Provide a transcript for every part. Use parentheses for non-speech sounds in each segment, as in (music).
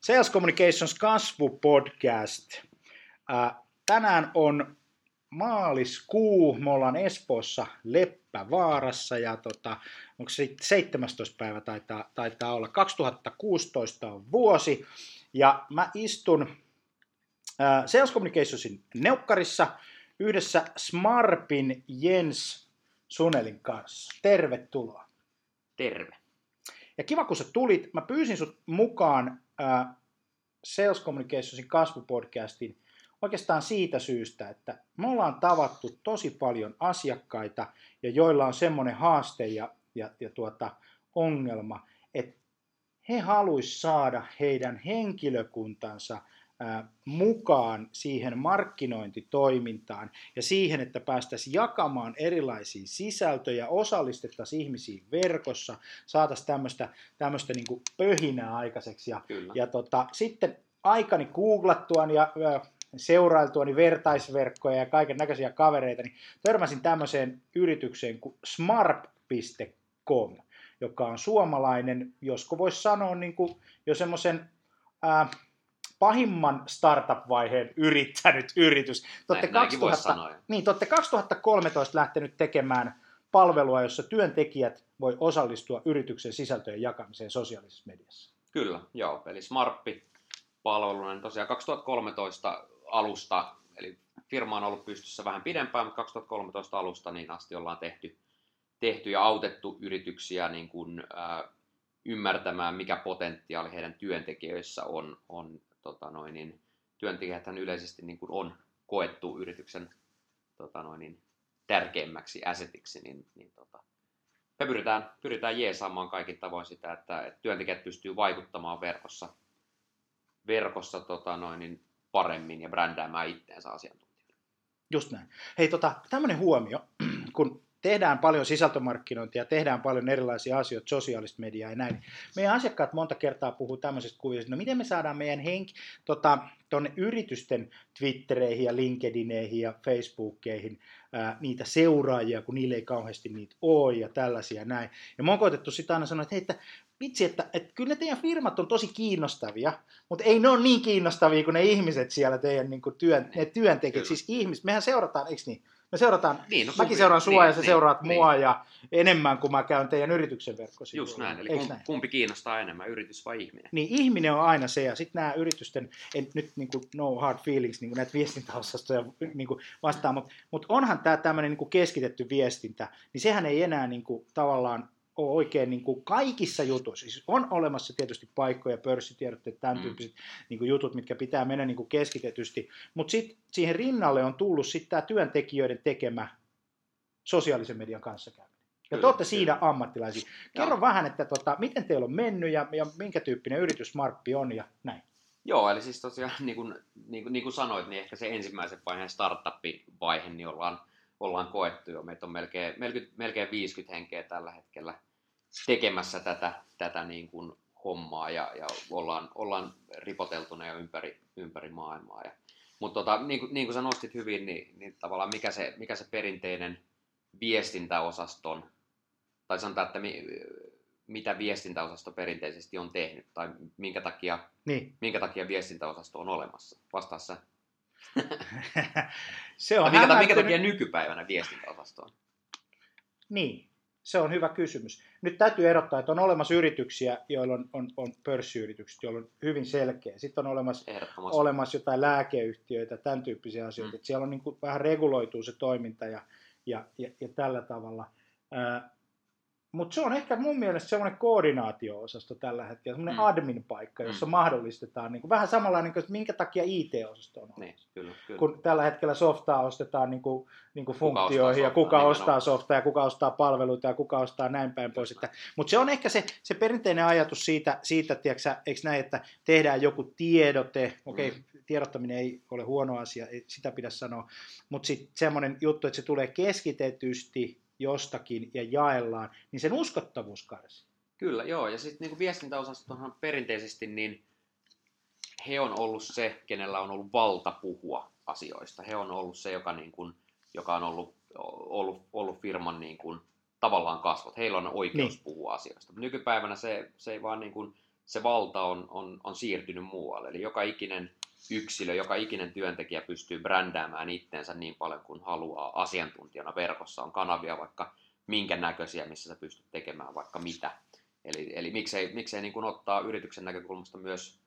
Sales Communications kasvupodcast. Tänään on maaliskuu, me ollaan Espoossa Leppävaarassa ja tota, onko se 17. päivä taitaa, taitaa olla, 2016 on vuosi ja mä istun äh, Sales Communicationsin neukkarissa yhdessä Smarpin Jens Sunelin kanssa. Tervetuloa. Terve. Ja kiva, kun sä tulit. Mä pyysin sut mukaan äh, Sales Communicationsin kasvupodcastin oikeastaan siitä syystä, että me ollaan tavattu tosi paljon asiakkaita, ja joilla on semmoinen haaste ja, ja, ja tuota, ongelma, että he haluaisivat saada heidän henkilökuntansa – mukaan siihen markkinointitoimintaan ja siihen, että päästäisiin jakamaan erilaisia sisältöjä, osallistettaisiin ihmisiin verkossa, saataisiin tämmöistä, tämmöistä niin pöhinää aikaiseksi. Ja, ja tota, sitten aikani googlattuani ja seurailtuani vertaisverkkoja ja kaiken näköisiä kavereita, niin törmäsin tämmöiseen yritykseen kuin smart.com, joka on suomalainen, josko voisi sanoa niin kuin jo semmoisen äh, pahimman startup-vaiheen yrittänyt yritys. Te olette, 2000, niin, te olette 2013 lähtenyt tekemään palvelua, jossa työntekijät voi osallistua yrityksen sisältöjen jakamiseen sosiaalisessa mediassa. Kyllä, joo. Eli Smarppi palveluna, niin tosiaan 2013 alusta, eli firma on ollut pystyssä vähän pidempään, mutta 2013 alusta niin asti ollaan tehty, tehty ja autettu yrityksiä niin kuin, äh, ymmärtämään, mikä potentiaali heidän työntekijöissä on, on tota noin, niin työntekijäthän yleisesti niin kuin on koettu yrityksen tota noin, niin tärkeimmäksi assetiksi, niin, niin tota, me pyritään, pyritään jeesaamaan kaikin tavoin sitä, että, että työntekijät pystyy vaikuttamaan verkossa, verkossa tota noin, niin paremmin ja brändäämään itteensä asiantuntijoille. Just näin. Hei, tota, tämmöinen huomio, (clears throat) kun tehdään paljon sisältömarkkinointia, tehdään paljon erilaisia asioita, sosiaalista mediaa ja näin. Meidän asiakkaat monta kertaa puhuu tämmöisestä kuvista, no miten me saadaan meidän henki tota, tuonne yritysten Twittereihin ja LinkedIneihin ja Facebookeihin ää, niitä seuraajia, kun niille ei kauheasti niitä ole ja tällaisia näin. Ja mä oon koetettu sitä aina sanoa, että hei, että vitsi, että, että kyllä ne teidän firmat on tosi kiinnostavia, mutta ei ne ole niin kiinnostavia kuin ne ihmiset siellä teidän niin kuin työn, ne työntekijät, siis ihmiset, mehän seurataan, eikö niin? Me seurataan, niin, no, mäkin seuraan sua niin, ja sä niin, seuraat niin, mua ja enemmän kuin mä käyn teidän yrityksen verkkosi. Just näin, eli kumpi, näin? kumpi kiinnostaa enemmän, yritys vai ihminen? Niin, ihminen on aina se ja sitten nämä yritysten, en nyt niin kuin, no hard feelings, niin kuin näitä viestintäosastoja niin kuin vastaan, mutta mut onhan tämä tämmöinen niin keskitetty viestintä, niin sehän ei enää niin kuin, tavallaan ole oikein niin kuin kaikissa jutuissa. Siis on olemassa tietysti paikkoja, pörssitiedotteet, tämän mm. tyyppiset niin kuin jutut, mitkä pitää mennä niin kuin keskitetysti, mutta sitten siihen rinnalle on tullut sitten tämä työntekijöiden tekemä sosiaalisen median kanssakäyminen. Ja kyllä, te olette siinä ammattilaisia. Kerro Joo. vähän, että tota, miten teillä on mennyt ja, ja minkä tyyppinen yritys Marppi on ja näin. Joo, eli siis tosiaan niin kuin, niin kuin, niin kuin sanoit, niin ehkä se ensimmäisen vaiheen startup-vaihe niin ollaan, ollaan koettu jo. Meitä on melkein, melkein, melkein 50 henkeä tällä hetkellä tekemässä tätä, tätä niin kuin hommaa ja, ja ollaan, ollaan ripoteltuna jo ympäri, ympäri maailmaa. Ja, mutta tota, niin, kuin, niin kuin sä nostit hyvin, niin, niin tavallaan mikä se, mikä se perinteinen viestintäosaston, tai sanotaan, että mi, mitä viestintäosasto perinteisesti on tehnyt, tai minkä takia, niin. minkä takia viestintäosasto on olemassa. Vastaa sä. (laughs) se on minkä, minkä takia nykypäivänä viestintäosasto on? Niin, se on hyvä kysymys. Nyt täytyy erottaa, että on olemassa yrityksiä, joilla on, on, on pörssiyritykset, joilla on hyvin selkeä. Sitten on olemassa, olemassa jotain lääkeyhtiöitä, tämän tyyppisiä asioita. Mm. Siellä on niin kuin vähän reguloituu se toiminta ja, ja, ja, ja tällä tavalla. Ää, mutta se on ehkä mun mielestä semmoinen koordinaatio-osasto tällä hetkellä, semmoinen mm. admin-paikka, jossa mm. mahdollistetaan niin kuin, vähän samalla, niin kuin, että minkä takia IT-osasto on niin, kyllä, kyllä. Kun tällä hetkellä softaa ostetaan niin kuin, niin kuin funktioihin ja kuka ostaa softaa ja kuka ostaa palveluita ja kuka ostaa näin päin pois. Mutta se on ehkä se, se perinteinen ajatus siitä, siitä tiedätkö, eikö näin, että tehdään joku tiedote, okei, okay, mm. tiedottaminen ei ole huono asia, ei sitä pidä sanoa, mutta sitten semmoinen juttu, että se tulee keskitetysti jostakin ja jaellaan, niin sen uskottavuus kärsii. Kyllä, joo. Ja sitten niin viestintäosastohan perinteisesti, niin he on ollut se, kenellä on ollut valta puhua asioista. He on ollut se, joka, niin kuin, joka on ollut, ollut, ollut firman niin kuin, tavallaan kasvot. Heillä on oikeus niin. puhua asioista. Nykypäivänä se, se ei vaan niin kuin, se valta on, on, on siirtynyt muualle. Eli joka ikinen yksilö, joka ikinen työntekijä pystyy brändäämään itteensä niin paljon kuin haluaa asiantuntijana verkossa. On kanavia vaikka minkä näköisiä, missä sä pystyt tekemään vaikka mitä. Eli, eli miksei, miksei niin kuin ottaa yrityksen näkökulmasta myös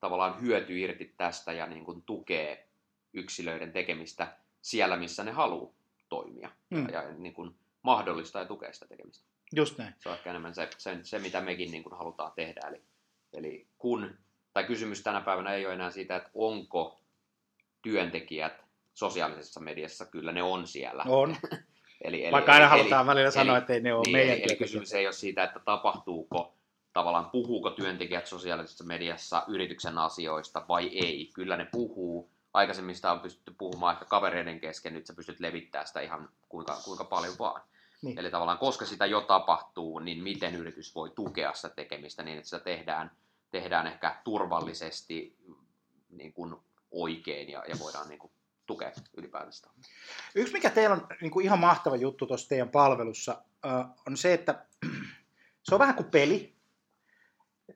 tavallaan hyöty irti tästä ja niin kuin tukee yksilöiden tekemistä siellä, missä ne haluaa toimia. Mm. Ja, ja niin kuin mahdollistaa ja tukea sitä tekemistä. Just näin. Se on ehkä enemmän se, se, se mitä mekin niin kuin halutaan tehdä. Eli, eli kun, tai kysymys tänä päivänä ei ole enää siitä, että onko työntekijät sosiaalisessa mediassa, kyllä ne on siellä. On. (laughs) eli, eli, Vaikka aina eli, halutaan eli, välillä eli, sanoa, että ei ne ole niin, meidän Eli, eli kysymys ei ole siitä, että tapahtuuko, tavallaan puhuuko työntekijät sosiaalisessa mediassa yrityksen asioista vai ei. Kyllä ne puhuu. Aikaisemmin sitä on pystytty puhumaan ehkä kavereiden kesken, nyt sä pystyt levittämään sitä ihan kuinka, kuinka paljon vaan. Niin. Eli tavallaan koska sitä jo tapahtuu, niin miten yritys voi tukea sitä tekemistä niin, että sitä tehdään, tehdään ehkä turvallisesti niin kuin oikein ja, ja voidaan niin kuin tukea ylipäätänsä. Yksi mikä teillä on niin kuin ihan mahtava juttu tuossa teidän palvelussa on se, että se on vähän kuin peli,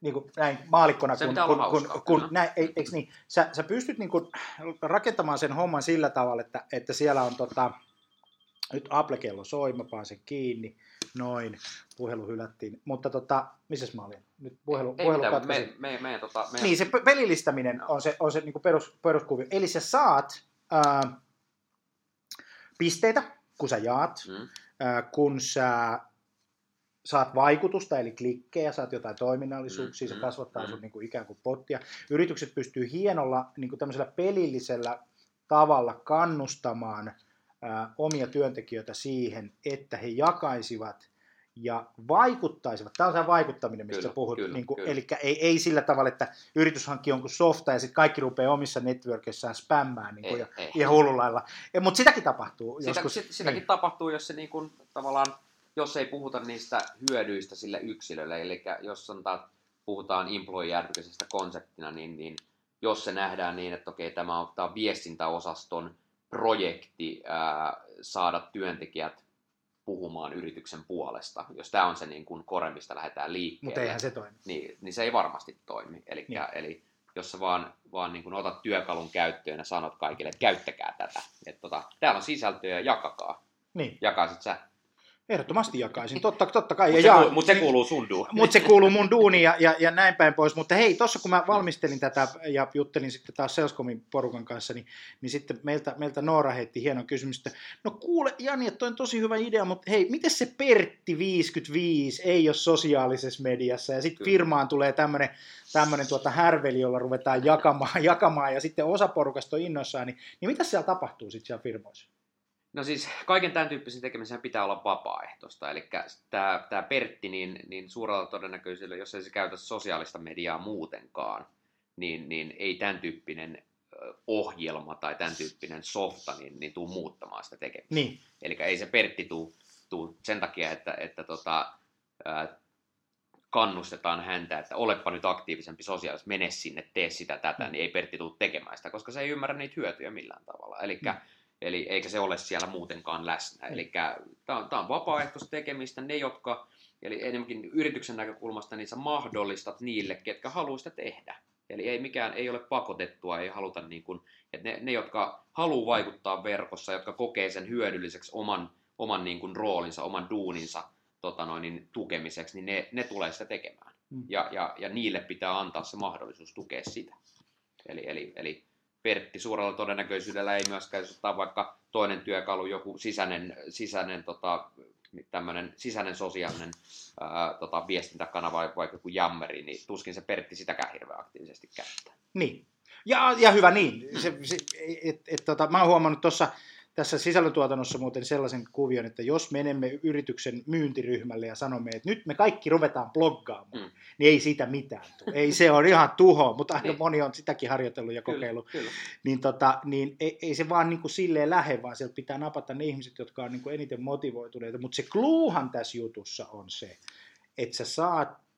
niin kuin näin maalikkona, kun, kun, kun, kun näin, eikö niin, sä, sä pystyt niin kuin rakentamaan sen homman sillä tavalla, että, että siellä on tota, nyt Apple-kello soi, mä sen kiinni, noin, puhelu hylättiin. Mutta tota, missä mä olin? Nyt puhelu, Ei puhelu mitään, me, me, me, tota, me... Niin, se pelillistäminen on se, on se niin perus, peruskuvio. Eli sä saat ää, pisteitä, kun sä jaat, mm. ää, kun sä saat vaikutusta, eli klikkejä, saat jotain toiminnallisuuksia, mm, se kasvattaa mm, sun niin kuin ikään kuin pottia. Yritykset pystyy hienolla niin kuin tämmöisellä pelillisellä tavalla kannustamaan – omia työntekijöitä siihen, että he jakaisivat ja vaikuttaisivat. Tämä on se vaikuttaminen, mistä kyllä, puhut. Kyllä, niin kuin, kyllä. Eli ei, ei sillä tavalla, että yritys hankkii jonkun softa ja sitten kaikki rupeaa omissa networkissaan spämmään niin kuin, ei, ja, ei. ihan hullulailla. Mutta sitäkin tapahtuu. Sitä, joskus, sit, sitäkin niin. tapahtuu, jos se niin kuin, tavallaan, jos ei puhuta niistä hyödyistä sille yksilölle. Eli jos sanotaan, puhutaan employee konseptina, niin, niin jos se nähdään niin, että okei, tämä on, tämä on viestintäosaston projekti ää, saada työntekijät puhumaan yrityksen puolesta, jos tämä on se niin kuin kore, mistä lähdetään liikkeelle. Mutta eihän se toimi. Niin, niin se ei varmasti toimi. Elikkä, niin. Eli jos sä vaan, vaan niin kuin otat työkalun käyttöön ja sanot kaikille, että käyttäkää tätä. Että tota, täällä on sisältöä, jakakaa. Niin. Jakaisit sä Ehdottomasti jakaisin, totta, totta kai. Mutta se, mut se kuuluu sun duuniin. Mutta se kuuluu mun duuniin ja, ja, ja näin päin pois. Mutta hei, tuossa kun mä valmistelin tätä ja juttelin sitten taas Salescomin porukan kanssa, niin, niin sitten meiltä, meiltä Noora heitti hienon kysymystä. No kuule Jani, että on tosi hyvä idea, mutta hei, miten se Pertti 55 ei ole sosiaalisessa mediassa ja sitten firmaan tulee tämmöinen tämmöinen tuota härveli, jolla ruvetaan jakamaan, jakamaan ja sitten osa porukasta on innoissaan, niin, niin mitä siellä tapahtuu sitten siellä firmoissa? No siis kaiken tämän tyyppisen tekemisen pitää olla vapaaehtoista, eli tämä, tämä Pertti, niin, niin suurella todennäköisyydellä, jos ei se käytä sosiaalista mediaa muutenkaan, niin, niin ei tämän tyyppinen ohjelma tai tämän tyyppinen softa niin, niin tuu muuttamaan sitä tekemistä. Niin. Eli ei se Pertti tuu, tuu sen takia, että, että tota, ää, kannustetaan häntä, että olepa nyt aktiivisempi sosiaalisesti, mene sinne, tee sitä tätä, mm. niin ei Pertti tuu tekemään sitä, koska se ei ymmärrä niitä hyötyjä millään tavalla. Eli mm Eli eikä se ole siellä muutenkaan läsnä. Eli tämä on, on vapaaehtoista tekemistä. Ne, jotka, eli enemmänkin yrityksen näkökulmasta, niin sä mahdollistat niille, ketkä haluaa sitä tehdä. Eli ei mikään ei ole pakotettua, ei haluta niin kuin, että ne, ne, jotka haluaa vaikuttaa verkossa, jotka kokee sen hyödylliseksi oman, oman niin kuin roolinsa, oman duuninsa tota noin, niin tukemiseksi, niin ne, ne tulee sitä tekemään. Mm. Ja, ja, ja niille pitää antaa se mahdollisuus tukea sitä. Pertti suurella todennäköisyydellä ei myöskään, jos ottaa vaikka toinen työkalu, joku sisäinen, sisäinen tota, tämmöinen sisäinen sosiaalinen ää, tota, viestintäkanava, vaikka joku jammeri, niin tuskin se Pertti sitäkään hirveän aktiivisesti käyttää. Niin. Ja, ja hyvä niin. Se, se, et, et, tota, mä oon huomannut tuossa tässä sisällöntuotannossa muuten sellaisen kuvion, että jos menemme yrityksen myyntiryhmälle ja sanomme, että nyt me kaikki ruvetaan bloggaamaan, mm. niin ei siitä mitään tule. Ei se on ihan tuho, mutta aika niin. moni on sitäkin harjoitellut ja kokeillut. Kyllä, kyllä. Niin, tota, niin ei, ei se vaan niin kuin silleen lähde, vaan sieltä pitää napata ne ihmiset, jotka on niin kuin eniten motivoituneita. Mutta se kluuhan tässä jutussa on se, että sä saat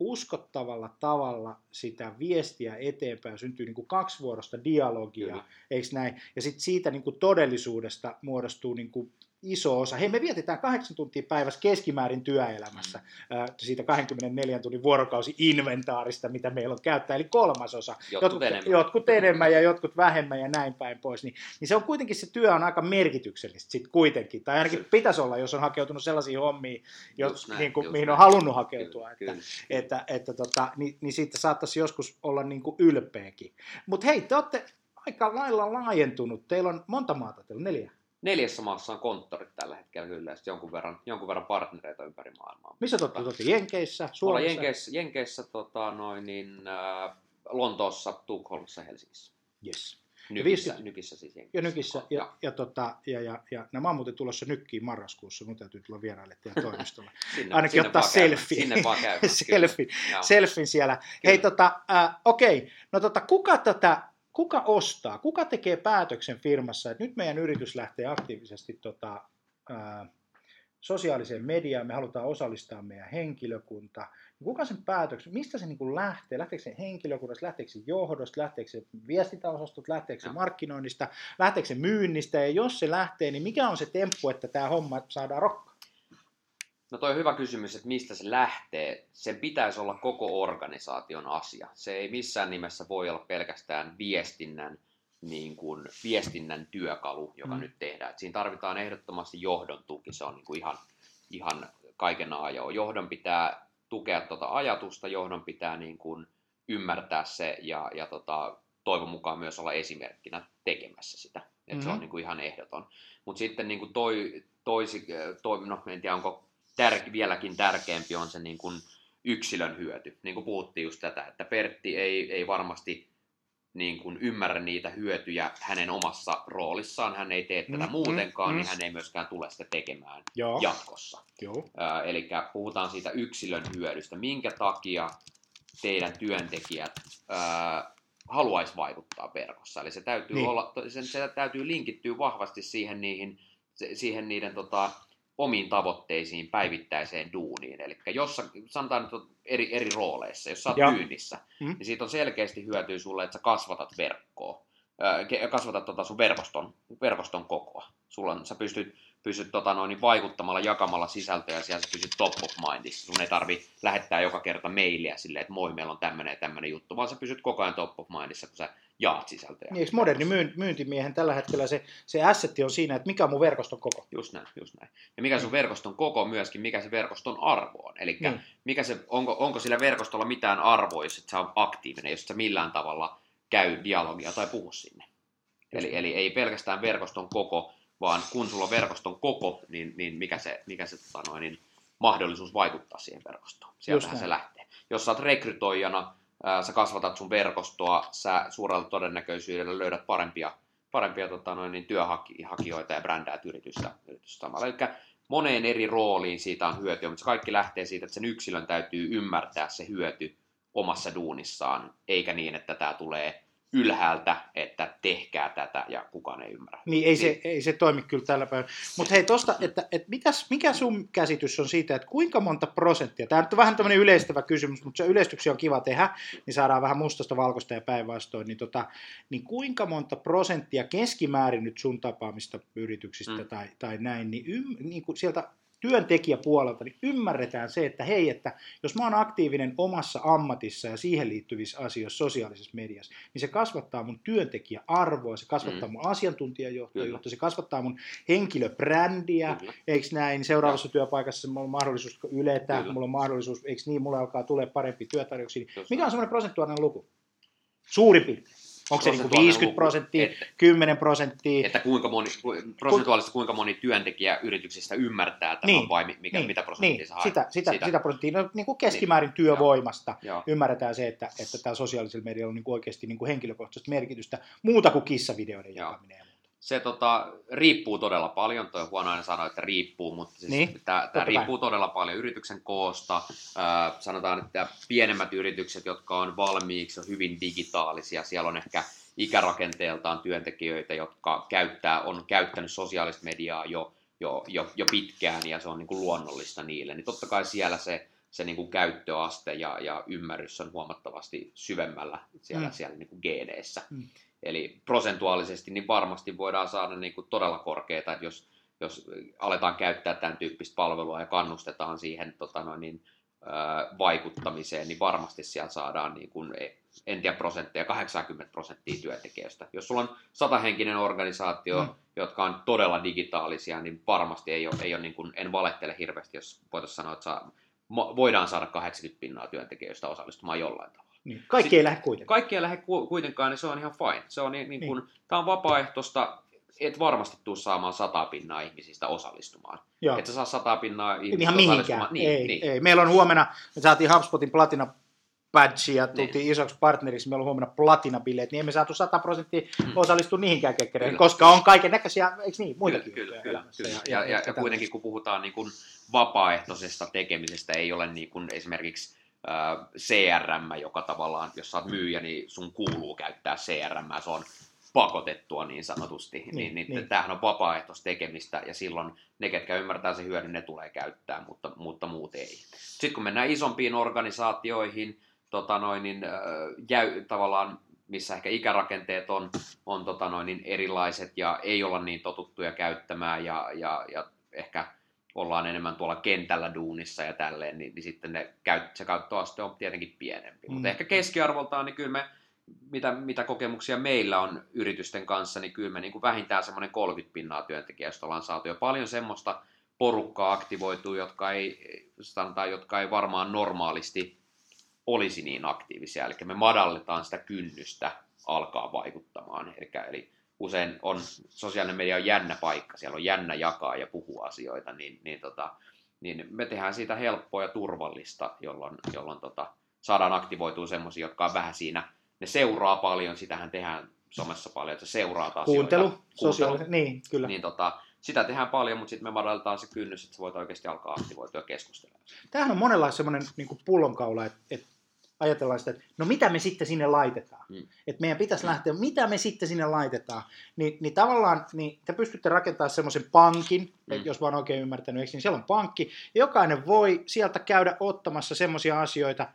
uskottavalla tavalla sitä viestiä eteenpäin, syntyy niin kuin kaksivuorosta dialogia, Kyllä. eikö näin? Ja sitten siitä niin kuin todellisuudesta muodostuu niin kuin iso osa. Hei, me vietetään kahdeksan tuntia päivässä keskimäärin työelämässä mm. siitä 24 tunnin vuorokausi inventaarista, mitä meillä on käyttää, eli kolmasosa. Jotkut, jotkut enemmän. Jotkut enemmän ja jotkut vähemmän ja näin päin pois. Niin, niin se on kuitenkin, se työ on aika merkityksellistä sitten kuitenkin. Tai ainakin pitäisi olla, jos on hakeutunut sellaisiin hommiin, jos, näin, niin kuin, mihin näin. on halunnut hakeutua. Kyllä, että, kyllä. että, että, tota, niin, niin siitä saattaisi joskus olla niin kuin ylpeäkin. Mutta hei, te olette aika lailla laajentunut. Teillä on monta maata, teillä on neljä neljässä maassa on konttorit tällä hetkellä kyllä, ja jonkun verran, jonkun verran partnereita ympäri maailmaa. Missä te olette? Jenkeissä, Suomessa? Jenkeissä, Jenkeissä tota, noin, niin, äh, Lontoossa, Tukholmassa, Helsingissä. Yes. Nykissä, viisi, nykissä siis Jenkeissä. Ja nykissä, ja, ja, ja, tota, ja, ja, ja nämä on muuten tulossa nykkiin marraskuussa, mun täytyy tulla vieraille teidän (laughs) toimistolle. sinne, Ainakin sinne ottaa selfie. Sinne vaan käymään. (laughs) selfie, selfie siellä. Kyllä. Hei, tota, äh, okei, okay. no tota, kuka tätä kuka ostaa, kuka tekee päätöksen firmassa, että nyt meidän yritys lähtee aktiivisesti tota, ää, sosiaaliseen mediaan, me halutaan osallistaa meidän henkilökunta. Kuka sen päätöksen, mistä se niin lähtee? Lähteekö se henkilökunnasta, lähteekö se johdosta, lähteekö se viestintäosastot, lähteekö se markkinoinnista, lähteekö se myynnistä? Ja jos se lähtee, niin mikä on se temppu, että tämä homma saadaan rokkaan? No toi on hyvä kysymys, että mistä se lähtee. Sen pitäisi olla koko organisaation asia. Se ei missään nimessä voi olla pelkästään viestinnän, niin kuin, viestinnän työkalu, joka mm. nyt tehdään. Et siinä tarvitaan ehdottomasti johdon tuki, se on niin kuin ihan, ihan kaiken ajoa. Johdon pitää tukea tuota ajatusta, johdon pitää niin kuin ymmärtää se ja, ja tota, toivon mukaan myös olla esimerkkinä tekemässä sitä. Et mm-hmm. Se on mm-hmm. niin kuin ihan ehdoton. Mutta sitten niin kuin toi, toisi, toi, no en tiedä onko tär- vieläkin tärkeämpi on se niin kuin yksilön hyöty. Niin kuin puhuttiin just tätä, että Pertti ei, ei varmasti niin kuin ymmärrä niitä hyötyjä hänen omassa roolissaan. Hän ei tee tätä mm, muutenkaan, mm, niin hän ei myöskään tule sitä tekemään Joo. jatkossa. Joo. Äh, eli puhutaan siitä yksilön hyödystä. Minkä takia teidän työntekijät äh, haluaisi vaikuttaa verkossa? Eli se täytyy, niin. olla, se, se täytyy linkittyä vahvasti siihen, niihin, siihen niiden tota, omiin tavoitteisiin päivittäiseen duuniin. Eli jos sanotaan nyt eri, eri rooleissa, jos sä oot ja. myynnissä, mm. niin siitä on selkeästi hyötyä sulle, että sä kasvatat verkkoa, kasvatat tota sun verkoston, verkoston kokoa. Sulla on, sä pystyt, pystyt tota noin, niin vaikuttamalla, jakamalla sisältöjä ja siellä sä pysyt top of mindissa. Sun ei tarvi lähettää joka kerta mailia silleen, että moi, meillä on tämmöinen ja tämmöinen juttu, vaan sä pysyt koko ajan top of mindissa, kun sä jaat sisältöjä. Niin, eikö moderni myyntimiehen tällä hetkellä se, se assetti on siinä, että mikä on mun verkoston koko? Just näin, just näin. Ja mikä sun verkoston koko myöskin, mikä se verkoston arvo on. Eli niin. mikä se, onko, onko sillä verkostolla mitään arvoa, jos et sä on aktiivinen, jos sä millään tavalla käy dialogia tai puhu sinne. Eli, eli ei pelkästään verkoston koko, vaan kun sulla on verkoston koko, niin, niin mikä se, mikä se tota noin, niin mahdollisuus vaikuttaa siihen verkostoon. Sieltähän se lähtee. Jos sä oot rekrytoijana, sä kasvatat sun verkostoa, sä suurella todennäköisyydellä löydät parempia, parempia tota noin, niin työhakijoita ja brändäät yritystä, yritystä samalla. Eli moneen eri rooliin siitä on hyötyä, mutta se kaikki lähtee siitä, että sen yksilön täytyy ymmärtää se hyöty omassa duunissaan, eikä niin, että tämä tulee ylhäältä, että tehkää tätä ja kukaan ei ymmärrä. Niin ei, niin. Se, ei se toimi kyllä tällä päivänä. Mutta hei tosta, että, että mitäs, mikä sun käsitys on siitä, että kuinka monta prosenttia, tämä nyt on vähän tämmöinen yleistävä kysymys, mutta se yleistyksiä on kiva tehdä, niin saadaan vähän mustasta valkoista ja päinvastoin, niin, tota, niin kuinka monta prosenttia keskimäärin nyt sun tapaamista yrityksistä mm. tai, tai näin, niin, ym, niin kuin sieltä työntekijäpuolelta, niin ymmärretään se, että hei, että jos mä oon aktiivinen omassa ammatissa ja siihen liittyvissä asioissa sosiaalisessa mediassa, niin se kasvattaa mun työntekijäarvoa, se kasvattaa mm. mun asiantuntijajohtajuutta, se kasvattaa mun henkilöbrändiä, Kyllä. eikö näin, seuraavassa ja. työpaikassa mulla on mahdollisuus yletä, Kyllä. mulla on mahdollisuus, eikö niin, mulla alkaa tulee parempi työtarjouksia. Mikä on semmoinen prosentuaalinen luku? Suurin piirtein. Onko se niin 50 prosenttia, että, 10 prosenttia? Että kuinka moni, prosentuaalisesti kuinka moni työntekijä yrityksistä ymmärtää tämän niin, vai mikä, niin, mitä prosenttia niin, saa? Sitä, sitä, sitä. sitä prosenttia, no, niin. kuin keskimäärin niin, työvoimasta joo, ymmärretään se, että, että tämä sosiaalisella medialla on niin kuin oikeasti niin kuin henkilökohtaista merkitystä, muuta kuin kissavideoiden jakaminen se tota, riippuu todella paljon, toi on huono aina sanoa, että riippuu, mutta siis niin, tämä riippuu todella paljon yrityksen koosta. Äh, sanotaan, että pienemmät yritykset, jotka on valmiiksi on hyvin digitaalisia, siellä on ehkä ikärakenteeltaan työntekijöitä, jotka käyttää, on käyttänyt sosiaalista mediaa jo, jo, jo, jo pitkään ja se on niin kuin luonnollista niille, niin totta kai siellä se, se niin kuin käyttöaste ja, ja ymmärrys on huomattavasti syvemmällä siellä, mm. siellä niin kuin geeneissä. Mm. Eli prosentuaalisesti niin varmasti voidaan saada niin kuin todella korkeita, että jos, jos aletaan käyttää tämän tyyppistä palvelua ja kannustetaan siihen tota noin, niin, vaikuttamiseen, niin varmasti sieltä saadaan niin kuin, en tiedä prosentteja, 80 prosenttia työntekijöistä. Jos sulla on satahenkinen organisaatio, mm. jotka on todella digitaalisia, niin varmasti ei ole, ei ole niin kuin, en valehtele hirveästi, jos voitaisiin sanoa, että saa, voidaan saada 80 pinnaa työntekijöistä osallistumaan jollain tavalla. Niin. Kaikki ei lähde kuitenkaan. Kaikki ei lähde kuitenkaan, niin se on ihan fine. Se on niin, niin kuin, niin. Tämä on vapaaehtoista, et varmasti tuu saamaan sata pinnaa ihmisistä osallistumaan. Joo. Et sä saa sata pinnaa ihmisistä Ihan mihinkään. Niin, ei, niin. ei. Meillä on huomenna, me saatiin HubSpotin platina badge ja niin. tultiin niin. isoksi partneriksi, meillä on huomenna platinabileet, niin emme saatu 100 prosenttia mm. osallistua niihinkään kekkereihin, koska on kaiken näköisiä, eikö niin, muitakin Kyllä, kyllä, kyllä. Ja, ja, ja, ja kuitenkin kun puhutaan niin kuin vapaaehtoisesta tekemisestä, ei ole niin kuin esimerkiksi äh, CRM, joka tavallaan, jos sä oot myyjä, niin sun kuuluu käyttää CRM, se on pakotettua niin sanotusti, niin, niin, niin, niin. tämähän on vapaaehtoista tekemistä ja silloin ne, ketkä ymmärtää sen hyödyn, ne tulee käyttää, mutta, mutta muut ei. Sitten kun mennään isompiin organisaatioihin, tota noin, niin, jäy, tavallaan missä ehkä ikärakenteet on, on tota noin, niin erilaiset ja ei olla niin totuttuja käyttämään ja, ja, ja ehkä ollaan enemmän tuolla kentällä duunissa ja tälleen, niin, niin sitten ne käyt, se käyttöaste on tietenkin pienempi. Mm. Mutta ehkä keskiarvoltaan, niin kyllä me mitä, mitä kokemuksia meillä on yritysten kanssa, niin kyllä me niin kuin vähintään semmoinen 30 pinnaa työntekijästä ollaan saatu jo paljon semmoista porukkaa aktivoituu, jotka ei, sanotaan, jotka ei varmaan normaalisti olisi niin aktiivisia. Eli me madalletaan sitä kynnystä alkaa vaikuttamaan. Eli, eli usein on, sosiaalinen media on jännä paikka, siellä on jännä jakaa ja puhua asioita, niin, niin, tota, niin me tehdään siitä helppoa ja turvallista, jolloin, jolloin tota, saadaan aktivoitua semmoisia, jotka on vähän siinä ne seuraa paljon, sitähän tehdään somessa paljon, että sä seuraat asioita. Kuuntelu, sosiaalinen, niin kyllä. Niin tota, sitä tehdään paljon, mutta sitten me madalletaan se kynnys, että sä voit oikeasti alkaa aktivoitua keskustelemaan. Tämähän on monella semmoinen niin pullonkaula, että, että ajatellaan sitä, että no mitä me sitten sinne laitetaan. Mm. Että meidän pitäisi mm. lähteä, mitä me sitten sinne laitetaan. Ni, niin tavallaan niin te pystytte rakentamaan semmoisen pankin, mm. jos vaan oikein ymmärtänyt, eikö, niin siellä on pankki. Ja jokainen voi sieltä käydä ottamassa semmoisia asioita,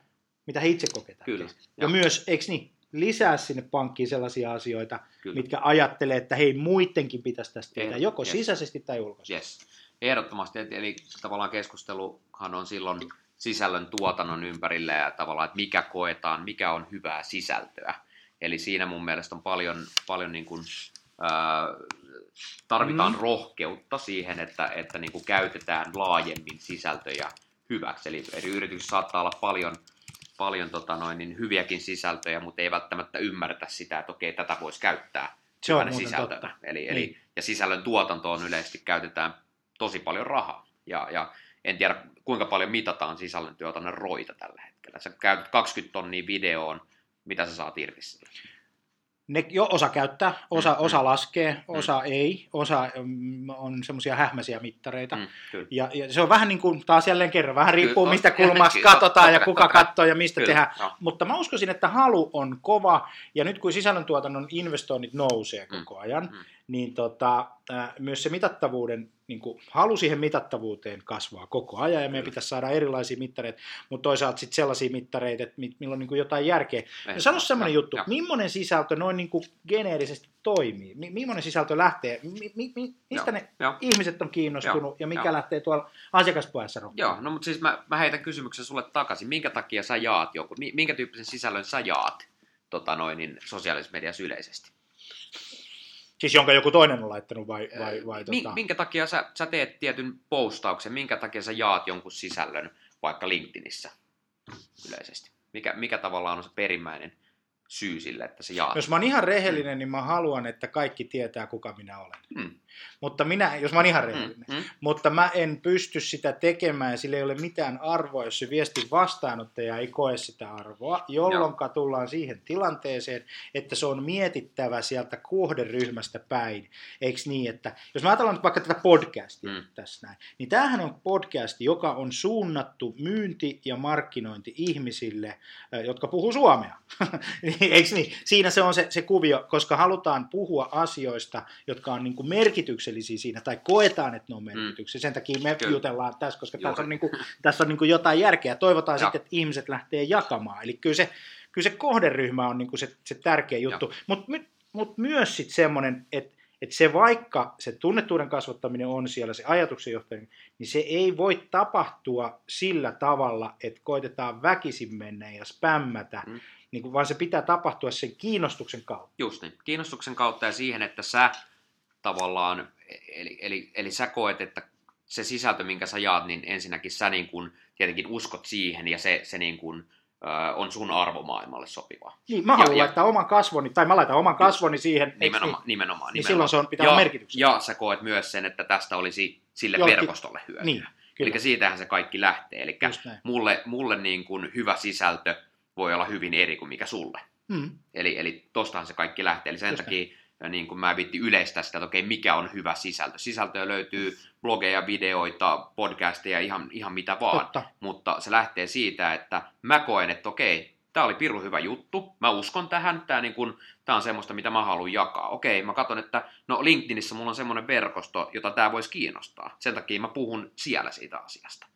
mitä he itse koketaan. Kyllä. Ja, ja myös, eikö niin, lisää sinne pankkiin sellaisia asioita, Kyllä. mitkä ajattelee, että hei, muidenkin pitäisi tästä tehdä, joko yes. sisäisesti tai ulkoisesti. Yes. Ehdottomasti, eli tavallaan keskusteluhan on silloin sisällön tuotannon ympärillä ja tavallaan, että mikä koetaan, mikä on hyvää sisältöä. Eli siinä mun mielestä on paljon, paljon niin kuin, ää, tarvitaan mm. rohkeutta siihen, että, että niin kuin käytetään laajemmin sisältöjä hyväksi. Eli eri yrityksissä saattaa olla paljon paljon tota noin, niin hyviäkin sisältöjä, mutta ei välttämättä ymmärretä sitä, että okei, tätä voisi käyttää Se on sisältönä. Totta. Eli, niin. eli, ja sisällön tuotantoon yleisesti käytetään tosi paljon rahaa. Ja, ja en tiedä, kuinka paljon mitataan sisällön tuotannon roita tällä hetkellä. Sä käytät 20 tonnia videoon, mitä sä saat irti sillä? ne jo osa käyttää, osa, mm, osa laskee, mm. osa ei, osa mm, on semmoisia hähmäisiä mittareita. Mm, ja, ja se on vähän niin kuin, taas jälleen kerran, vähän riippuu kyllä, mistä kulmasta (laughs) katsotaan ja kuka katsoo ja mistä kyllä, tehdään. No. Mutta mä uskoisin, että halu on kova ja nyt kun sisällöntuotannon investoinnit nousee koko ajan, mm, mm niin tota, myös se mitattavuuden, niin kuin, halu siihen mitattavuuteen kasvaa koko ajan ja meidän pitäisi saada erilaisia mittareita, mutta toisaalta sitten sellaisia mittareita, että millä on niin kuin jotain järkeä. No, sano semmoinen juttu, ja. millainen sisältö noin niin kuin geneerisesti toimii? Mi- millainen sisältö lähtee? Mi- mi- mi- mistä ne Joo. ihmiset on kiinnostunut Joo. ja mikä Joo. lähtee tuolla asiakaspuolessa Joo, no mutta siis mä, mä heitän kysymyksen sulle takaisin. Minkä takia sä jaat joku, minkä tyyppisen sisällön sä jaat tota noin, niin sosiaalisessa mediassa yleisesti? Siis jonka joku toinen on laittanut vai, vai, vai tota... Minkä takia sä, sä teet tietyn postauksen, minkä takia sä jaat jonkun sisällön vaikka LinkedInissä yleisesti? Mikä, mikä tavallaan on se perimmäinen syy sille, että se jaat? Jos mä oon ihan rehellinen, mm. niin mä haluan, että kaikki tietää, kuka minä olen. Mm. Mutta minä, jos mä oon ihan mm, rehellinen, mm, mm. mutta mä en pysty sitä tekemään sillä ei ole mitään arvoa, jos se viestin vastaanottaja ei koe sitä arvoa, jolloin tullaan siihen tilanteeseen, että se on mietittävä sieltä kohderyhmästä päin. Eikö niin, että jos mä ajatellaan nyt vaikka tätä podcastia mm. tässä näin, niin tämähän on podcast, joka on suunnattu myynti- ja markkinointi ihmisille, jotka puhuu suomea. (laughs) Eikö niin? Siinä se on se, se kuvio, koska halutaan puhua asioista, jotka on niin kuin merkityksellisiä siinä, tai koetaan, että ne on merkityksellisiä. Sen takia me Kyllä. jutellaan tässä, koska tässä on, niin kuin, tässä on niin kuin jotain järkeä. Toivotaan ja. sitten, että ihmiset lähtee jakamaan. Eli kyllä se, kyllä se kohderyhmä on niin kuin se, se tärkeä juttu. Mutta mut myös sitten semmoinen, että että se vaikka se tunnettuuden kasvattaminen on siellä, se ajatuksen johtaminen, niin se ei voi tapahtua sillä tavalla, että koitetaan väkisin mennä ja spämmätä, mm. niin kuin, vaan se pitää tapahtua sen kiinnostuksen kautta. Just niin, kiinnostuksen kautta ja siihen, että sä tavallaan, eli, eli, eli sä koet, että se sisältö, minkä sä jaat, niin ensinnäkin sä niin kuin, tietenkin uskot siihen ja se, se niin kuin, on sun arvomaailmalle sopiva. Niin, mä haluan ja, laittaa ja, oman kasvoni, tai mä laitan oman kasvoni siihen. Nimenomaan, niin? nimenomaan, niin silloin se on, pitää ja, olla merkityksen. Ja sä koet myös sen, että tästä olisi sille Jollekin, verkostolle hyötyä. Niin, Eli siitähän se kaikki lähtee. Eli mulle, mulle niin kuin hyvä sisältö voi olla hyvin eri kuin mikä sulle. Mm. Eli, eli tostahan se kaikki lähtee. Eli sen Just takia näin niin kuin mä vitti yleistä sitä, että okei, mikä on hyvä sisältö. Sisältöä löytyy blogeja, videoita, podcasteja, ihan, ihan mitä vaan. Totta. Mutta se lähtee siitä, että mä koen, että okei, tämä oli pirun hyvä juttu, mä uskon tähän, tämä niin kun, tää on semmoista, mitä mä haluan jakaa. Okei, mä katson, että no LinkedInissä mulla on semmoinen verkosto, jota tämä voisi kiinnostaa. Sen takia mä puhun siellä siitä asiasta.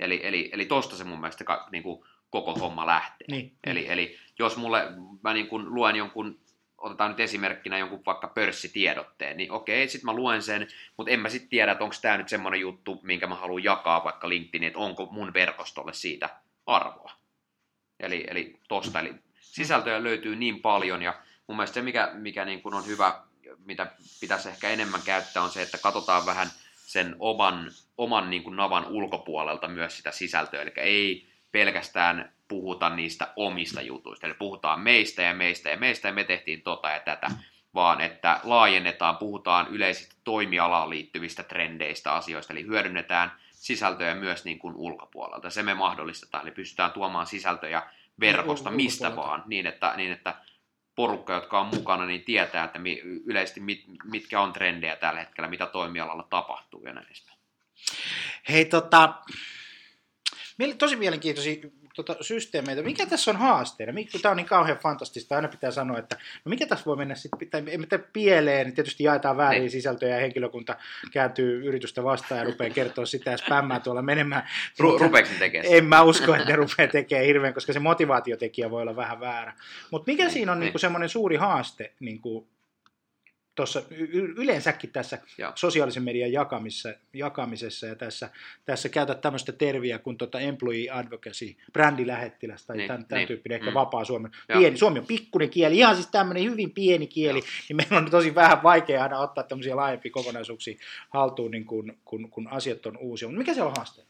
Eli, eli, eli tosta se mun mielestä niin kuin, koko homma lähtee. Niin. Eli, eli jos mulle, mä niin kun luen jonkun otetaan nyt esimerkkinä jonkun vaikka pörssitiedotteen, niin okei, sitten mä luen sen, mutta en mä sitten tiedä, että onko tämä nyt semmoinen juttu, minkä mä haluan jakaa vaikka LinkedInin, että onko mun verkostolle siitä arvoa. Eli, eli tosta, eli sisältöjä löytyy niin paljon, ja mun mielestä se, mikä, mikä niin kuin on hyvä, mitä pitäisi ehkä enemmän käyttää, on se, että katsotaan vähän sen oman, oman niin kuin navan ulkopuolelta myös sitä sisältöä, eli ei pelkästään puhuta niistä omista jutuista. Eli puhutaan meistä ja meistä ja meistä ja me tehtiin tota ja tätä, vaan että laajennetaan, puhutaan yleisistä toimialaan liittyvistä trendeistä, asioista, eli hyödynnetään sisältöjä myös niin kuin ulkopuolelta. Se me mahdollistetaan, eli pystytään tuomaan sisältöjä verkosta mistä vaan, niin että, niin että porukka, jotka on mukana, niin tietää, että yleisesti mit, mitkä on trendejä tällä hetkellä, mitä toimialalla tapahtuu ja näin edespäin. Hei, tota, tosi mielenkiintoisia tota, systeemeitä. Mikä tässä on haasteena? Kun tämä on niin kauhean fantastista, aina pitää sanoa, että no mikä tässä voi mennä sitten, tai tee pieleen, niin tietysti jaetaan väärin niin. sisältöjä ja henkilökunta kääntyy yritystä vastaan ja rupeaa kertoa sitä ja spämmää tuolla menemään. Ru- rupeeko tekemään En mä usko, että ne rupeaa tekemään hirveän, koska se motivaatiotekijä voi olla vähän väärä. Mutta mikä niin, siinä on niin. Niin semmoinen suuri haaste niin kuin tuossa yleensäkin tässä ja. sosiaalisen median jakamisessa, jakamisessa ja tässä, tässä käytät tämmöistä terviä kuin tota employee advocacy, brändilähettiläs tai niin, tämän, tämän niin. tyyppinen, ehkä mm. vapaa Suomi. Pieni, Suomi on pikkuinen kieli, ihan siis tämmöinen hyvin pieni kieli, ja. niin meillä on tosi vähän vaikea aina ottaa tämmöisiä laajempia kokonaisuuksia haltuun, niin kun, kun, kun asiat on uusia. Mutta mikä se on haaste?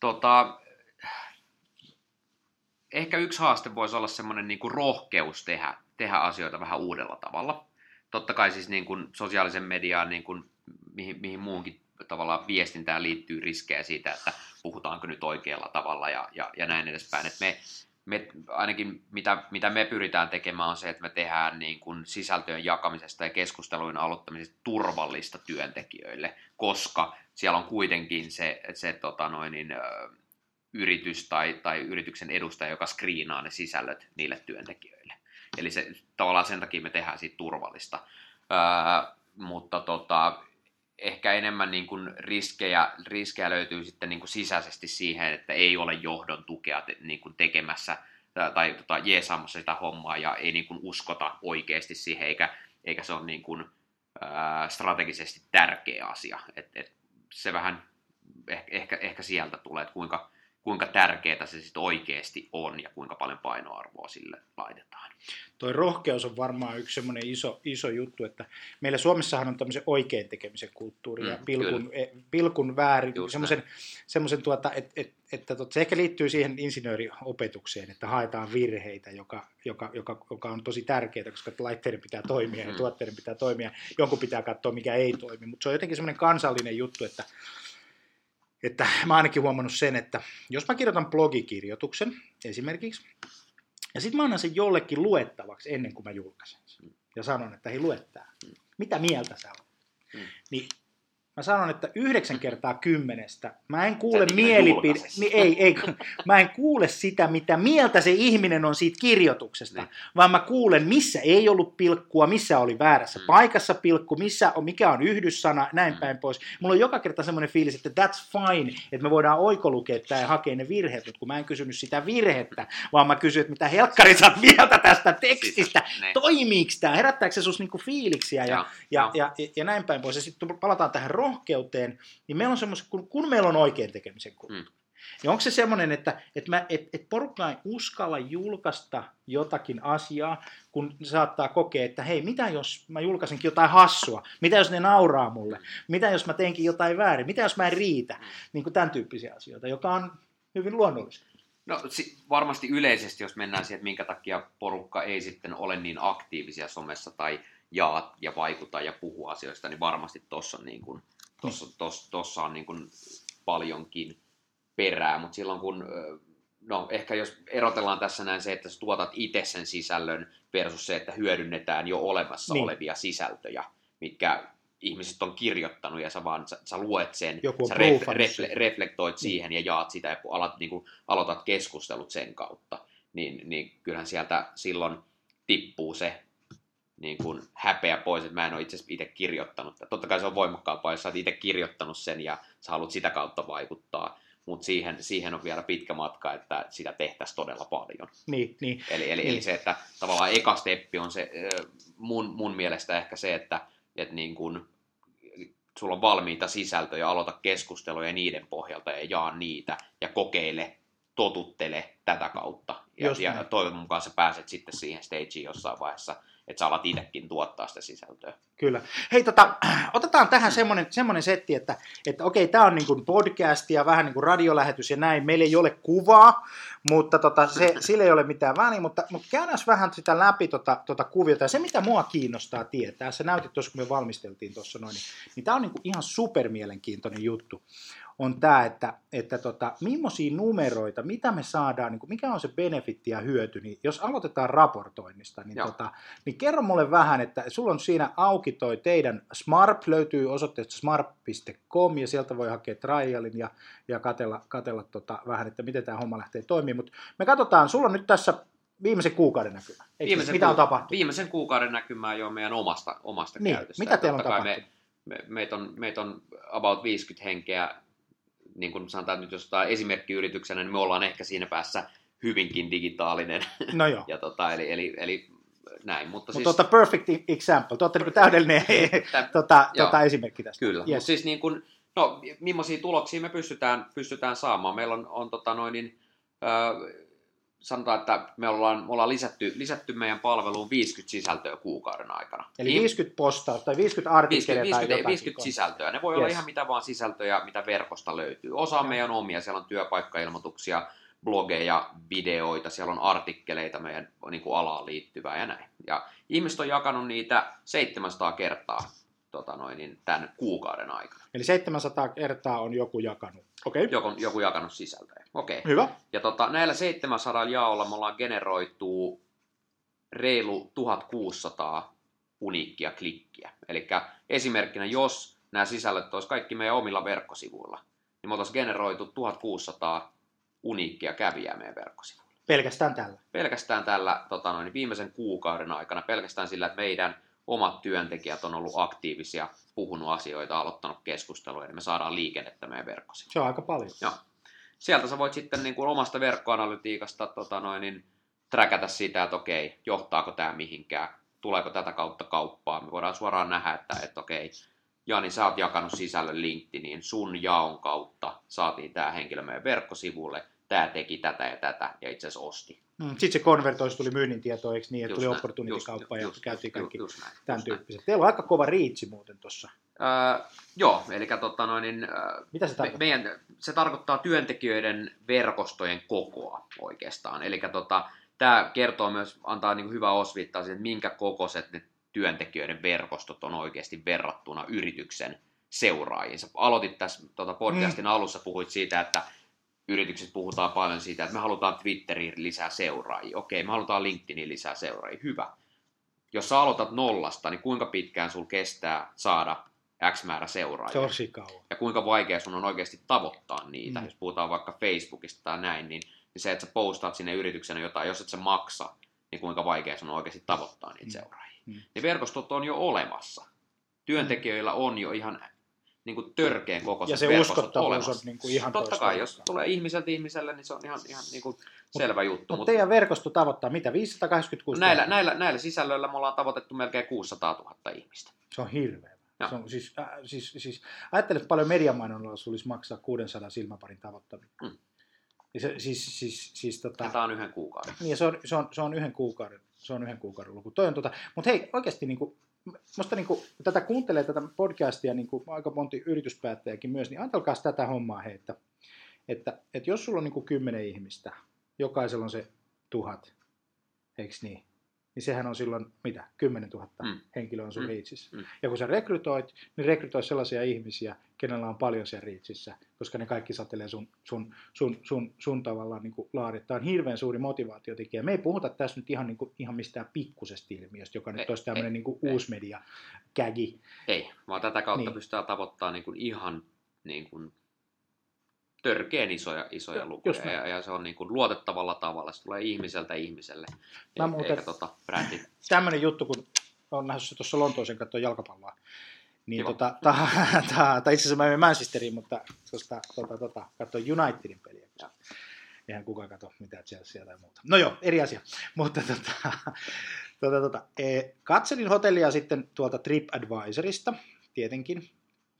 Tota, ehkä yksi haaste voisi olla semmoinen niin kuin rohkeus tehdä, tehdä asioita vähän uudella tavalla totta kai siis niin kuin sosiaalisen mediaan, niin kuin mihin, mihin muuhunkin tavallaan viestintään liittyy riskejä siitä, että puhutaanko nyt oikealla tavalla ja, ja, ja näin edespäin. Et me, me, ainakin mitä, mitä me pyritään tekemään on se, että me tehdään niin kuin sisältöjen jakamisesta ja keskustelujen aloittamisesta turvallista työntekijöille, koska siellä on kuitenkin se, se tota noin, niin, yritys tai, tai yrityksen edustaja, joka screenaa ne sisällöt niille työntekijöille. Eli se, tavallaan sen takia me tehdään siitä turvallista. Ää, mutta tota, ehkä enemmän niin kuin riskejä, riskejä löytyy sitten niin kuin sisäisesti siihen, että ei ole johdon tukea te, niin kuin tekemässä tai tota, jeesaamassa sitä hommaa ja ei niin kuin uskota oikeasti siihen, eikä, eikä se ole niin kuin, ää, strategisesti tärkeä asia. Et, et se vähän ehkä, ehkä, ehkä sieltä tulee, että kuinka, kuinka tärkeää se sitten oikeasti on ja kuinka paljon painoarvoa sille laitetaan. Toi rohkeus on varmaan yksi semmoinen iso, iso juttu, että meillä Suomessahan on tämmöisen oikein tekemisen kulttuuri mm, ja pilkun, e, pilkun väärin, semmoisen, semmoisen tuota, että et, että tot, se ehkä liittyy siihen insinööriopetukseen, että haetaan virheitä, joka, joka, joka, joka on tosi tärkeää, koska laitteiden pitää toimia ja mm. tuotteiden pitää toimia, jonkun pitää katsoa, mikä ei toimi, mutta se on jotenkin semmoinen kansallinen juttu, että että (laughs) mä ainakin huomannut sen, että jos mä kirjoitan blogikirjoituksen esimerkiksi, ja sitten mä annan sen jollekin luettavaksi ennen kuin mä julkaisen sen, ja sanon, että hei lue tää. Mitä mieltä sä oot? Mm. Niin Mä sanon, että yhdeksän kertaa kymmenestä mä en kuule mielipide... ei, ei, mä en kuule sitä, mitä mieltä se ihminen on siitä kirjoituksesta, Niin. vaan mä kuulen, missä ei ollut pilkkua, missä oli väärässä Mm. paikassa pilkku, missä on, mikä on yhdyssana, näin Mm. päin pois. Mulla on joka kerta semmoinen fiilis, että that's fine, että me voidaan oikolukea tämä ja hakea ne virheet, mutta kun mä en kysynyt sitä virhettä, vaan mä kysyin, että mitä helkkari sä mieltä tästä tekstistä, Niin. toimiiko tämä, herättääkö se sus niinku fiiliksiä ja, ja, joo. ja, ja, ja näin päin pois. Ja sitten palataan tähän rohkeuteen, niin meillä on semmoiset, kun, kun meillä on oikein tekemisen kulttuuri, Mm. niin onko se semmoinen, että, että, mä, et, et porukka ei uskalla julkaista jotakin asiaa, kun saattaa kokea, että hei, mitä jos mä julkaisinkin jotain hassua? Mitä jos ne nauraa mulle? Mitä jos mä teinkin jotain väärin? Mitä jos mä en riitä? Niin kuin tämän tyyppisiä asioita, joka on hyvin luonnollista. No si- varmasti yleisesti, jos mennään siihen, että minkä takia porukka ei sitten ole niin aktiivisia somessa tai jaa ja vaikuta ja puhu asioista, niin varmasti tuossa on, niin kuin, tossa, tossa, tossa on niin kuin paljonkin perää, mutta silloin kun, no ehkä jos erotellaan tässä näin se, että sä tuotat itse sen sisällön versus se, että hyödynnetään jo olemassa Niin. olevia sisältöjä, mitkä ihmiset on kirjoittanut ja sä vaan sä, sä luet sen, Joku sä ref, proofannut ref, sen. reflektoit Niin. siihen ja jaat sitä ja alat, niin kuin, aloitat keskustelut sen kautta, niin, niin kyllähän sieltä silloin tippuu se niin kuin häpeä pois, että mä en ole itse asiassa itse kirjoittanut. Totta kai se on voimakkaampaa, jos sä oot itse kirjoittanut sen ja sä haluat sitä kautta vaikuttaa, mutta siihen, siihen on vielä pitkä matka, että sitä tehtäisiin todella paljon. Niin, niin. Eli, eli, Niin. eli se, että tavallaan eka steppi on se mun, mun mielestä ehkä se, että, että niin kun, sulla on valmiita sisältöjä, aloita keskusteluja niiden pohjalta ja jaa niitä ja kokeile, totuttele tätä kautta. Ja, Just ja näin. toivon mukaan sä pääset sitten siihen stageen jossain vaiheessa, että sä alat itsekin tuottaa sitä sisältöä. Kyllä. Hei, tota, (clears throat) otetaan tähän semmoinen, semmoinen setti, että, että okei, tämä on niin podcast ja vähän niin kuin radiolähetys ja näin. Meillä ei ole kuvaa, mutta tota, se, sillä ei ole mitään väliä, mutta, mutta käydään vähän sitä läpi tota, tota kuviota. Ja se, mitä mua kiinnostaa tietää, sä näytit tuossa, kun me valmisteltiin tuossa noin, niin, niin tämä on niin kuin ihan supermielenkiintoinen juttu on tämä, että, että tota, millaisia numeroita, mitä me saadaan, niin kuin mikä on se benefitti ja hyöty, niin jos aloitetaan raportoinnista, niin, Joo. tota, niin kerro mulle vähän, että sulla on siinä auki toi teidän Smart, löytyy osoitteesta smart.com ja sieltä voi hakea trialin ja, ja katella, katella tota vähän, että miten tämä homma lähtee toimimaan, mutta me katsotaan, sulla on nyt tässä viimeisen kuukauden näkymä. Eikö, Viimeisen mitä on tapahtunut? Viimeisen kuukauden näkymää jo meidän omasta, omasta Niin, käytöstä. mitä teillä on tapahtunut? Me, me, meitä, on, meitä on about 50 henkeä, niin kuin sanotaan nyt jos otetaan esimerkkiyrityksenä, niin me ollaan ehkä siinä päässä hyvinkin digitaalinen. No joo. (laughs) ja tota, eli, eli, eli näin. Mutta Mutta siis, tota perfect example, te olette (laughs) niin (laughs) täydellinen Tä- tota, Joo. tota esimerkki tästä. Kyllä, Yes. yes. mutta siis niin kuin, no, millaisia tuloksia me pystytään, pystytään saamaan. Meillä on, on tota noin, niin, äh, sanotaan, että me ollaan, me ollaan lisätty, lisätty meidän palveluun 50 sisältöä kuukauden aikana. Eli Niin- 50 postausta tai 50 artikkeleja 50, tai 50, jotain. 50 sisältöä. Ne voi olla Yes. ihan mitä vaan sisältöjä, mitä verkosta löytyy. Osa on Joo. meidän omia, siellä on työpaikkailmoituksia, blogeja, videoita, siellä on artikkeleita meidän niin kuin alaan liittyvää ja näin. Ja ihmiset on jakanut niitä 700 kertaa tota noin, niin tämän kuukauden aikana. Eli 700 kertaa on joku jakanut. Okei, okay. Joku, joku jakanut sisältöjä. Okei. hyvä. Ja tota, näillä 700 jaolla me ollaan generoitu reilu 1600 uniikkia klikkiä. Eli esimerkkinä, jos nämä sisällöt olisi kaikki meidän omilla verkkosivuilla, niin me oltaisiin generoitu 1600 uniikkia kävijää meidän verkkosivuilla. Pelkästään tällä. Pelkästään tällä tota noin, viimeisen kuukauden aikana, pelkästään sillä, että meidän omat työntekijät on ollut aktiivisia, puhunut asioita, aloittanut keskusteluja, niin me saadaan liikennettä meidän verkkosivuilla. Se on aika paljon. Joo. Sieltä sä voit sitten niin kuin omasta verkkoanalytiikasta tota noin, niin, träkätä sitä, että okei, johtaako tämä mihinkään, tuleeko tätä kautta kauppaa. Me voidaan suoraan nähdä, että, että okei, Jani, sä oot jakanut sisällön LinkedIniin, sun jaon kautta saatiin tämä henkilö meidän verkkosivulle, tämä teki tätä ja tätä ja itse asiassa osti. Mm. Sitten se konvertoi, se tuli myynnin tietoa, eikö niin, että Just tuli näin, opportunity-kauppa ja just- käytiin just- kaikki just näin, tämän just näin. tyyppiset. Teillä on aika kova riitsi muuten tuossa. Öö, joo, eli tota noin, niin, öö, Mitä se me, tarkoittaa? meidän, se tarkoittaa työntekijöiden verkostojen kokoa oikeastaan. Eli tota, tämä kertoo myös, antaa niin hyvää osviittaa siihen, että minkä kokoiset ne työntekijöiden verkostot on oikeasti verrattuna yrityksen seuraajiin. Sä aloitit tässä tota podcastin mm. alussa, puhuit siitä, että yritykset puhutaan paljon siitä, että me halutaan Twitteriin lisää seuraajia. Okei, me halutaan LinkedIniin lisää seuraajia. Hyvä. Jos sä aloitat nollasta, niin kuinka pitkään sul kestää saada X määrä seuraajia. Tosi kauan. Ja kuinka vaikea sun on oikeasti tavoittaa niitä, Mm. jos puhutaan vaikka Facebookista tai näin, niin, niin se, että sä postaat sinne yrityksenä jotain, jos et sä maksa, niin kuinka vaikea sun on oikeasti tavoittaa niitä Mm. seuraajia. Mm. Niin verkostot on jo olemassa. Työntekijöillä on jo ihan niin kuin törkeän kokoiset Ja se verkostot uskottavuus on olemassa. niin kuin ihan Totta kai, jos tulee ihmiseltä ihmiselle, niin se on ihan, ihan niin kuin selvä juttu. Mutta teidän verkosto tavoittaa mitä? 586 näillä, 000? näillä, näillä sisällöillä me ollaan tavoitettu melkein 600 000 ihmistä. Se on hirveä. Joo. Se on, siis, äh, siis, siis, ajattelet että paljon mediamainonnalla tulisi maksaa 600 silmäparin tavoittaminen. Mm. Ja se, siis, siis, siis, tota, Ja tämä on yhden kuukauden. niin, se, on, se, on, se, on yhden kuukauden, se on yhden kuukauden luku. Toi on tota, mutta hei, oikeasti niin kuin, musta niin kuin, tätä kuuntelee tätä podcastia niin kuin aika monti yrityspäättäjäkin myös, niin ajatelkaa tätä hommaa hei, että, että, että jos sulla on niin kuin kymmenen ihmistä, jokaisella on se tuhat, eikö niin? Niin sehän on silloin, mitä, 10 000 Mm. henkilöä on sun Mm. riitsissä. Mm. Ja kun sä rekrytoit, niin rekrytoi sellaisia ihmisiä, kenellä on paljon siellä riitsissä, koska ne kaikki satelee sun, sun, sun, sun, sun tavallaan niin laadit. Tämä on hirveän suuri motivaatiotekijä. Me ei puhuta tässä nyt ihan, niin kuin, ihan mistään pikkusesta ilmiöstä, joka Ei, nyt olisi tämmöinen niin uusi media kägi. Ei, vaan tätä kautta niin. Niin. pystytään tavoittamaan niin kuin ihan niin kuin törkeän isoja, isoja lukuja. Ja, ja, se on niin kuin luotettavalla tavalla. Se tulee ihmiseltä ihmiselle, Mä e- muuten- eikä tota brändi. Tämmöinen juttu, kun on lähdössä tuossa Lontooseen katsoa jalkapalloa, niin Kiva. tota, ta, ta, tai itse asiassa mä menen Manchesteriin, mutta tuosta, tota, tota, katsoin Unitedin peliä. Ja. Eihän kukaan katso mitään Chelsea tai muuta. No joo, eri asia. Mutta tota, tota, tota, e, katselin hotellia sitten tuolta TripAdvisorista, tietenkin,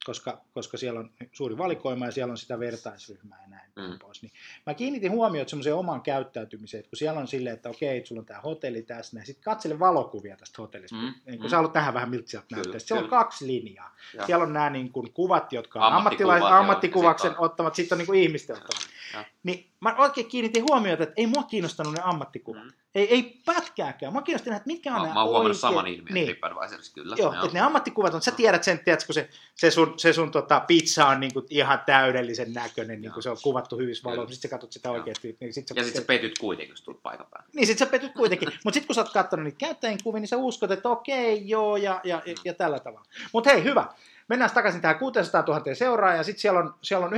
koska, koska siellä on suuri valikoima ja siellä on sitä vertaisryhmää ja näin Mm. pois. Niin mä kiinnitin huomiota semmoiseen omaan käyttäytymiseen, että kun siellä on silleen, että okei, sulla on tämä hotelli tässä, ja sitten katsele valokuvia tästä hotellista. Mm. Niin kun mm. sä haluat nähdä vähän miltä sieltä näyttää. Siellä on kaksi linjaa. Ja. Siellä on nämä niin kuin kuvat, jotka on ammattilais- ja sit on- ottamat, sitten on niin kuin ihmisten ottamat. Ja. Niin mä oikein kiinnitin huomiota, että ei mua kiinnostanut ne ammattikuvat. Mm. Ei, ei pätkääkään. Mua kiinnosti nähdä, että mitkä on Mä, nämä mä oon huomannut oikeat- saman ilmiön niin. TripAdvisorissa kyllä. Joo, että ne ammattikuvat on, sä tiedät sen, kun se, se sun, se sun tota, pizza on niin kuin ihan täydellisen näköinen, niin Joo. kuin se on kuvattu hyvissä valoissa, sitten sä katsot sitä Joo. oikeasti. Niin sit sä, Ja sitten sä petyt kuitenkin, jos tulet paikan päälle. niin sit sä petyt kuitenkin. Mutta sitten kun sä oot katsonut niitä käyttäjien kuvia, niin sä uskot, että okei, joo, ja, ja, ja, ja tällä tavalla. Mutta hei, hyvä. Mennään takaisin tähän 600 000 seuraajaa, ja sitten siellä on, siellä on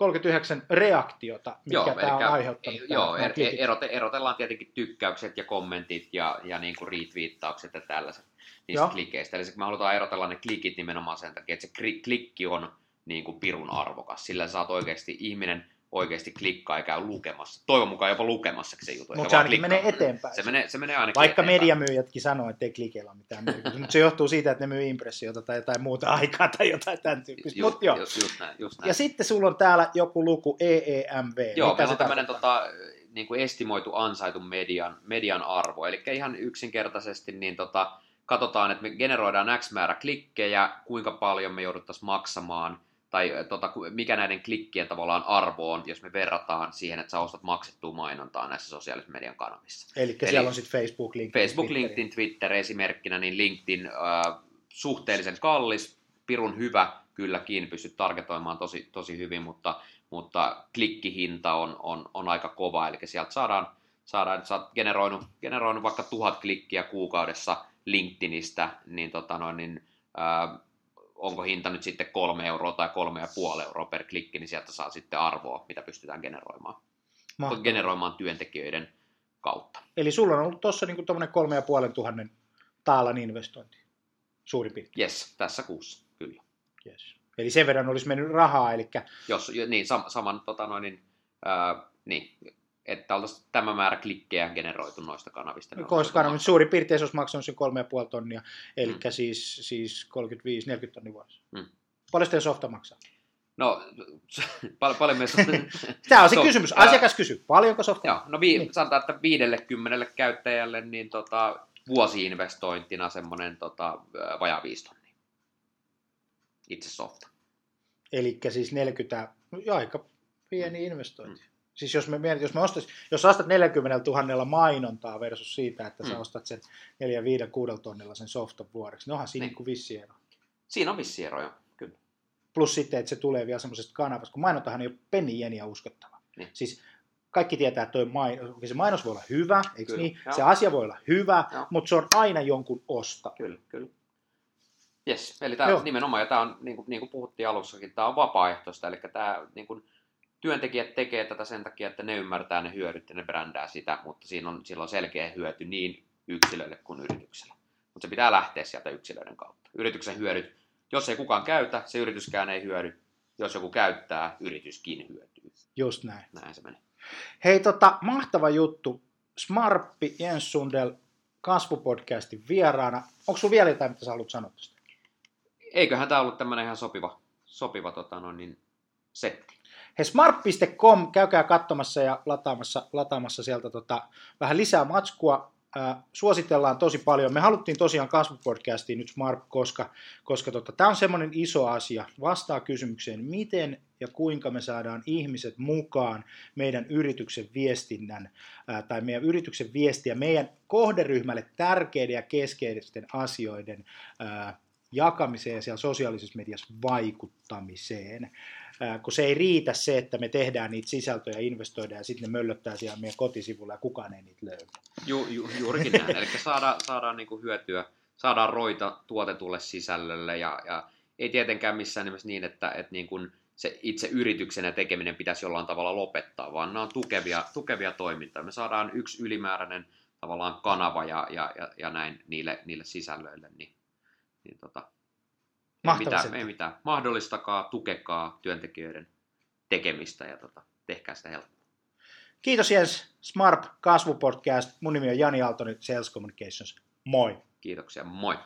939 reaktiota, mitkä tämä on aiheuttanut. Joo, er, erotellaan tietenkin tykkäykset ja kommentit ja, ja niin kuin retweettaukset ja tällaiset niistä Joo. klikeistä. Eli me halutaan erotella ne klikit nimenomaan sen takia, että se klikki on niin kuin pirun arvokas. Sillä saat oikeasti, ihminen oikeasti klikkaa ja käy lukemassa. Toivon mukaan jopa lukemassa se juttu. Mutta se ainakin klikkaa. menee eteenpäin. Se menee, se menee ainakin Vaikka eteenpäin. mediamyyjätkin sanoo, että ei klikeillä ole mitään merkitystä, mutta se johtuu siitä, että ne myy impressiota tai jotain muuta aikaa tai jotain tämän tyyppistä. Just, Mut joo. just, just näin, just näin. Ja sitten sulla on täällä joku luku EEMV. Joo, Mitä meillä se on tämmöinen tota, niin kuin estimoitu ansaitun median, median arvo. Eli ihan yksinkertaisesti niin tota, katsotaan, että me generoidaan X määrä klikkejä, kuinka paljon me jouduttaisiin maksamaan, tai äh, tota, mikä näiden klikkien tavallaan arvo on, jos me verrataan siihen, että sä ostat maksettua mainontaa näissä sosiaalisen median kanavissa. Eli, eli siellä on sitten Facebook, LinkedIn, Facebook, Twitter. LinkedIn, Twitter esimerkkinä, niin LinkedIn äh, suhteellisen kallis, pirun hyvä, kylläkin, pystyt targetoimaan tosi, tosi hyvin, mutta, mutta klikkihinta on, on, on aika kova, eli sieltä saadaan, saadaan sä oot generoinut, generoinut vaikka tuhat klikkiä kuukaudessa LinkedInistä, niin, tota noin, niin äh, onko hinta nyt sitten kolme euroa tai kolme ja puoli euroa per klikki, niin sieltä saa sitten arvoa, mitä pystytään generoimaan, Mahtavaa. generoimaan työntekijöiden kautta. Eli sulla on ollut tuossa niinku tuommoinen kolme ja puolen tuhannen taalan investointi, suurin piirtein. Yes, tässä kuussa, kyllä. Yes. Eli sen verran olisi mennyt rahaa, eli Jos, jo- niin, sam, saman, tota noin, niin, ää, niin, että oltaisiin tämä määrä klikkejä generoitu noista kanavista. koska maksaa. suurin piirtein se olisi maksanut sen kolme ja puoli tonnia, eli Mm. siis, siis 35-40 tonnia vuodessa. Mm. Paljon sitten softa maksaa? No, pal- paljon me... (laughs) Tämä on se So- kysymys. Asiakas kysyy, paljonko softa Joo, no vi- Niin. sanotaan, että 50 käyttäjälle niin tota, vuosi-investointina semmoinen tota, vajaa 5 tonnia. Itse softa. Eli siis 40, no, aika pieni investointi. Mm. Siis jos me jos, me ostais, jos ostat 40 000 mainontaa versus siitä, että sä Mm. ostat sen 4, 5, 6 tonnilla sen softan vuodeksi, niin onhan siinä Niin. niin. vissi ero. Siinä on vissi eroja, kyllä. Plus sitten, että se tulee vielä semmoisesta kanavasta, kun mainontahan ei ole penni jeniä uskottava. Niin. Siis kaikki tietää, että toi main, se mainos voi olla hyvä, eikö Kyllä, niin? joo. Se asia voi olla hyvä, Joo. mutta se on aina jonkun osta. Kyllä, kyllä. Yes, eli tämä nimenomaan, ja tämä on, niin kuin, niin kuin puhuttiin alussakin, tämä on vapaaehtoista, eli tämä niin kuin, työntekijät tekee tätä sen takia, että ne ymmärtää ne hyödyt ja ne brändää sitä, mutta siinä on, sillä on selkeä hyöty niin yksilöille kuin yritykselle. Mutta se pitää lähteä sieltä yksilöiden kautta. Yrityksen hyödyt, jos ei kukaan käytä, se yrityskään ei hyödy. Jos joku käyttää, yrityskin hyötyy. Just näin. Näin se menee. Hei, tota, mahtava juttu. Smarppi Jens Sundel kasvupodcastin vieraana. Onko sinulla vielä jotain, mitä sä haluat sanoa tästä? Eiköhän tämä ollut tämmöinen ihan sopiva, sopiva tota, no, niin, setti. Hei, smart.com, käykää katsomassa ja lataamassa, lataamassa sieltä tota, vähän lisää matskua äh, suositellaan tosi paljon. Me haluttiin tosiaan kasvupodcastiin nyt Smart, koska, koska tota, tämä on semmoinen iso asia. Vastaa kysymykseen, miten ja kuinka me saadaan ihmiset mukaan meidän yrityksen viestinnän äh, tai meidän yrityksen viestiä meidän kohderyhmälle tärkeiden ja keskeisten asioiden äh, jakamiseen ja sosiaalisessa mediassa vaikuttamiseen kun se ei riitä se, että me tehdään niitä sisältöjä, investoidaan ja sitten ne möllöttää siellä meidän kotisivulla ja kukaan ei niitä löydä. Ju, ju, juurikin näin, eli saadaan, saadaan niinku hyötyä, saadaan roita tuotetulle sisällölle ja, ja ei tietenkään missään nimessä niin, että, että niin kuin se itse yrityksen ja tekeminen pitäisi jollain tavalla lopettaa, vaan nämä on tukevia, tukevia toimintaa. Me saadaan yksi ylimääräinen tavallaan kanava ja, ja, ja, ja näin niille, niille sisällöille, niin, niin tota, ei mitään, ei mitään. Mahdollistakaa, tukekaa työntekijöiden tekemistä ja tota, tehkää sitä helppoa. Kiitos Jens, Smart Kasvupodcast. Mun nimi on Jani Aaltonen, Sales Communications. Moi! Kiitoksia, moi!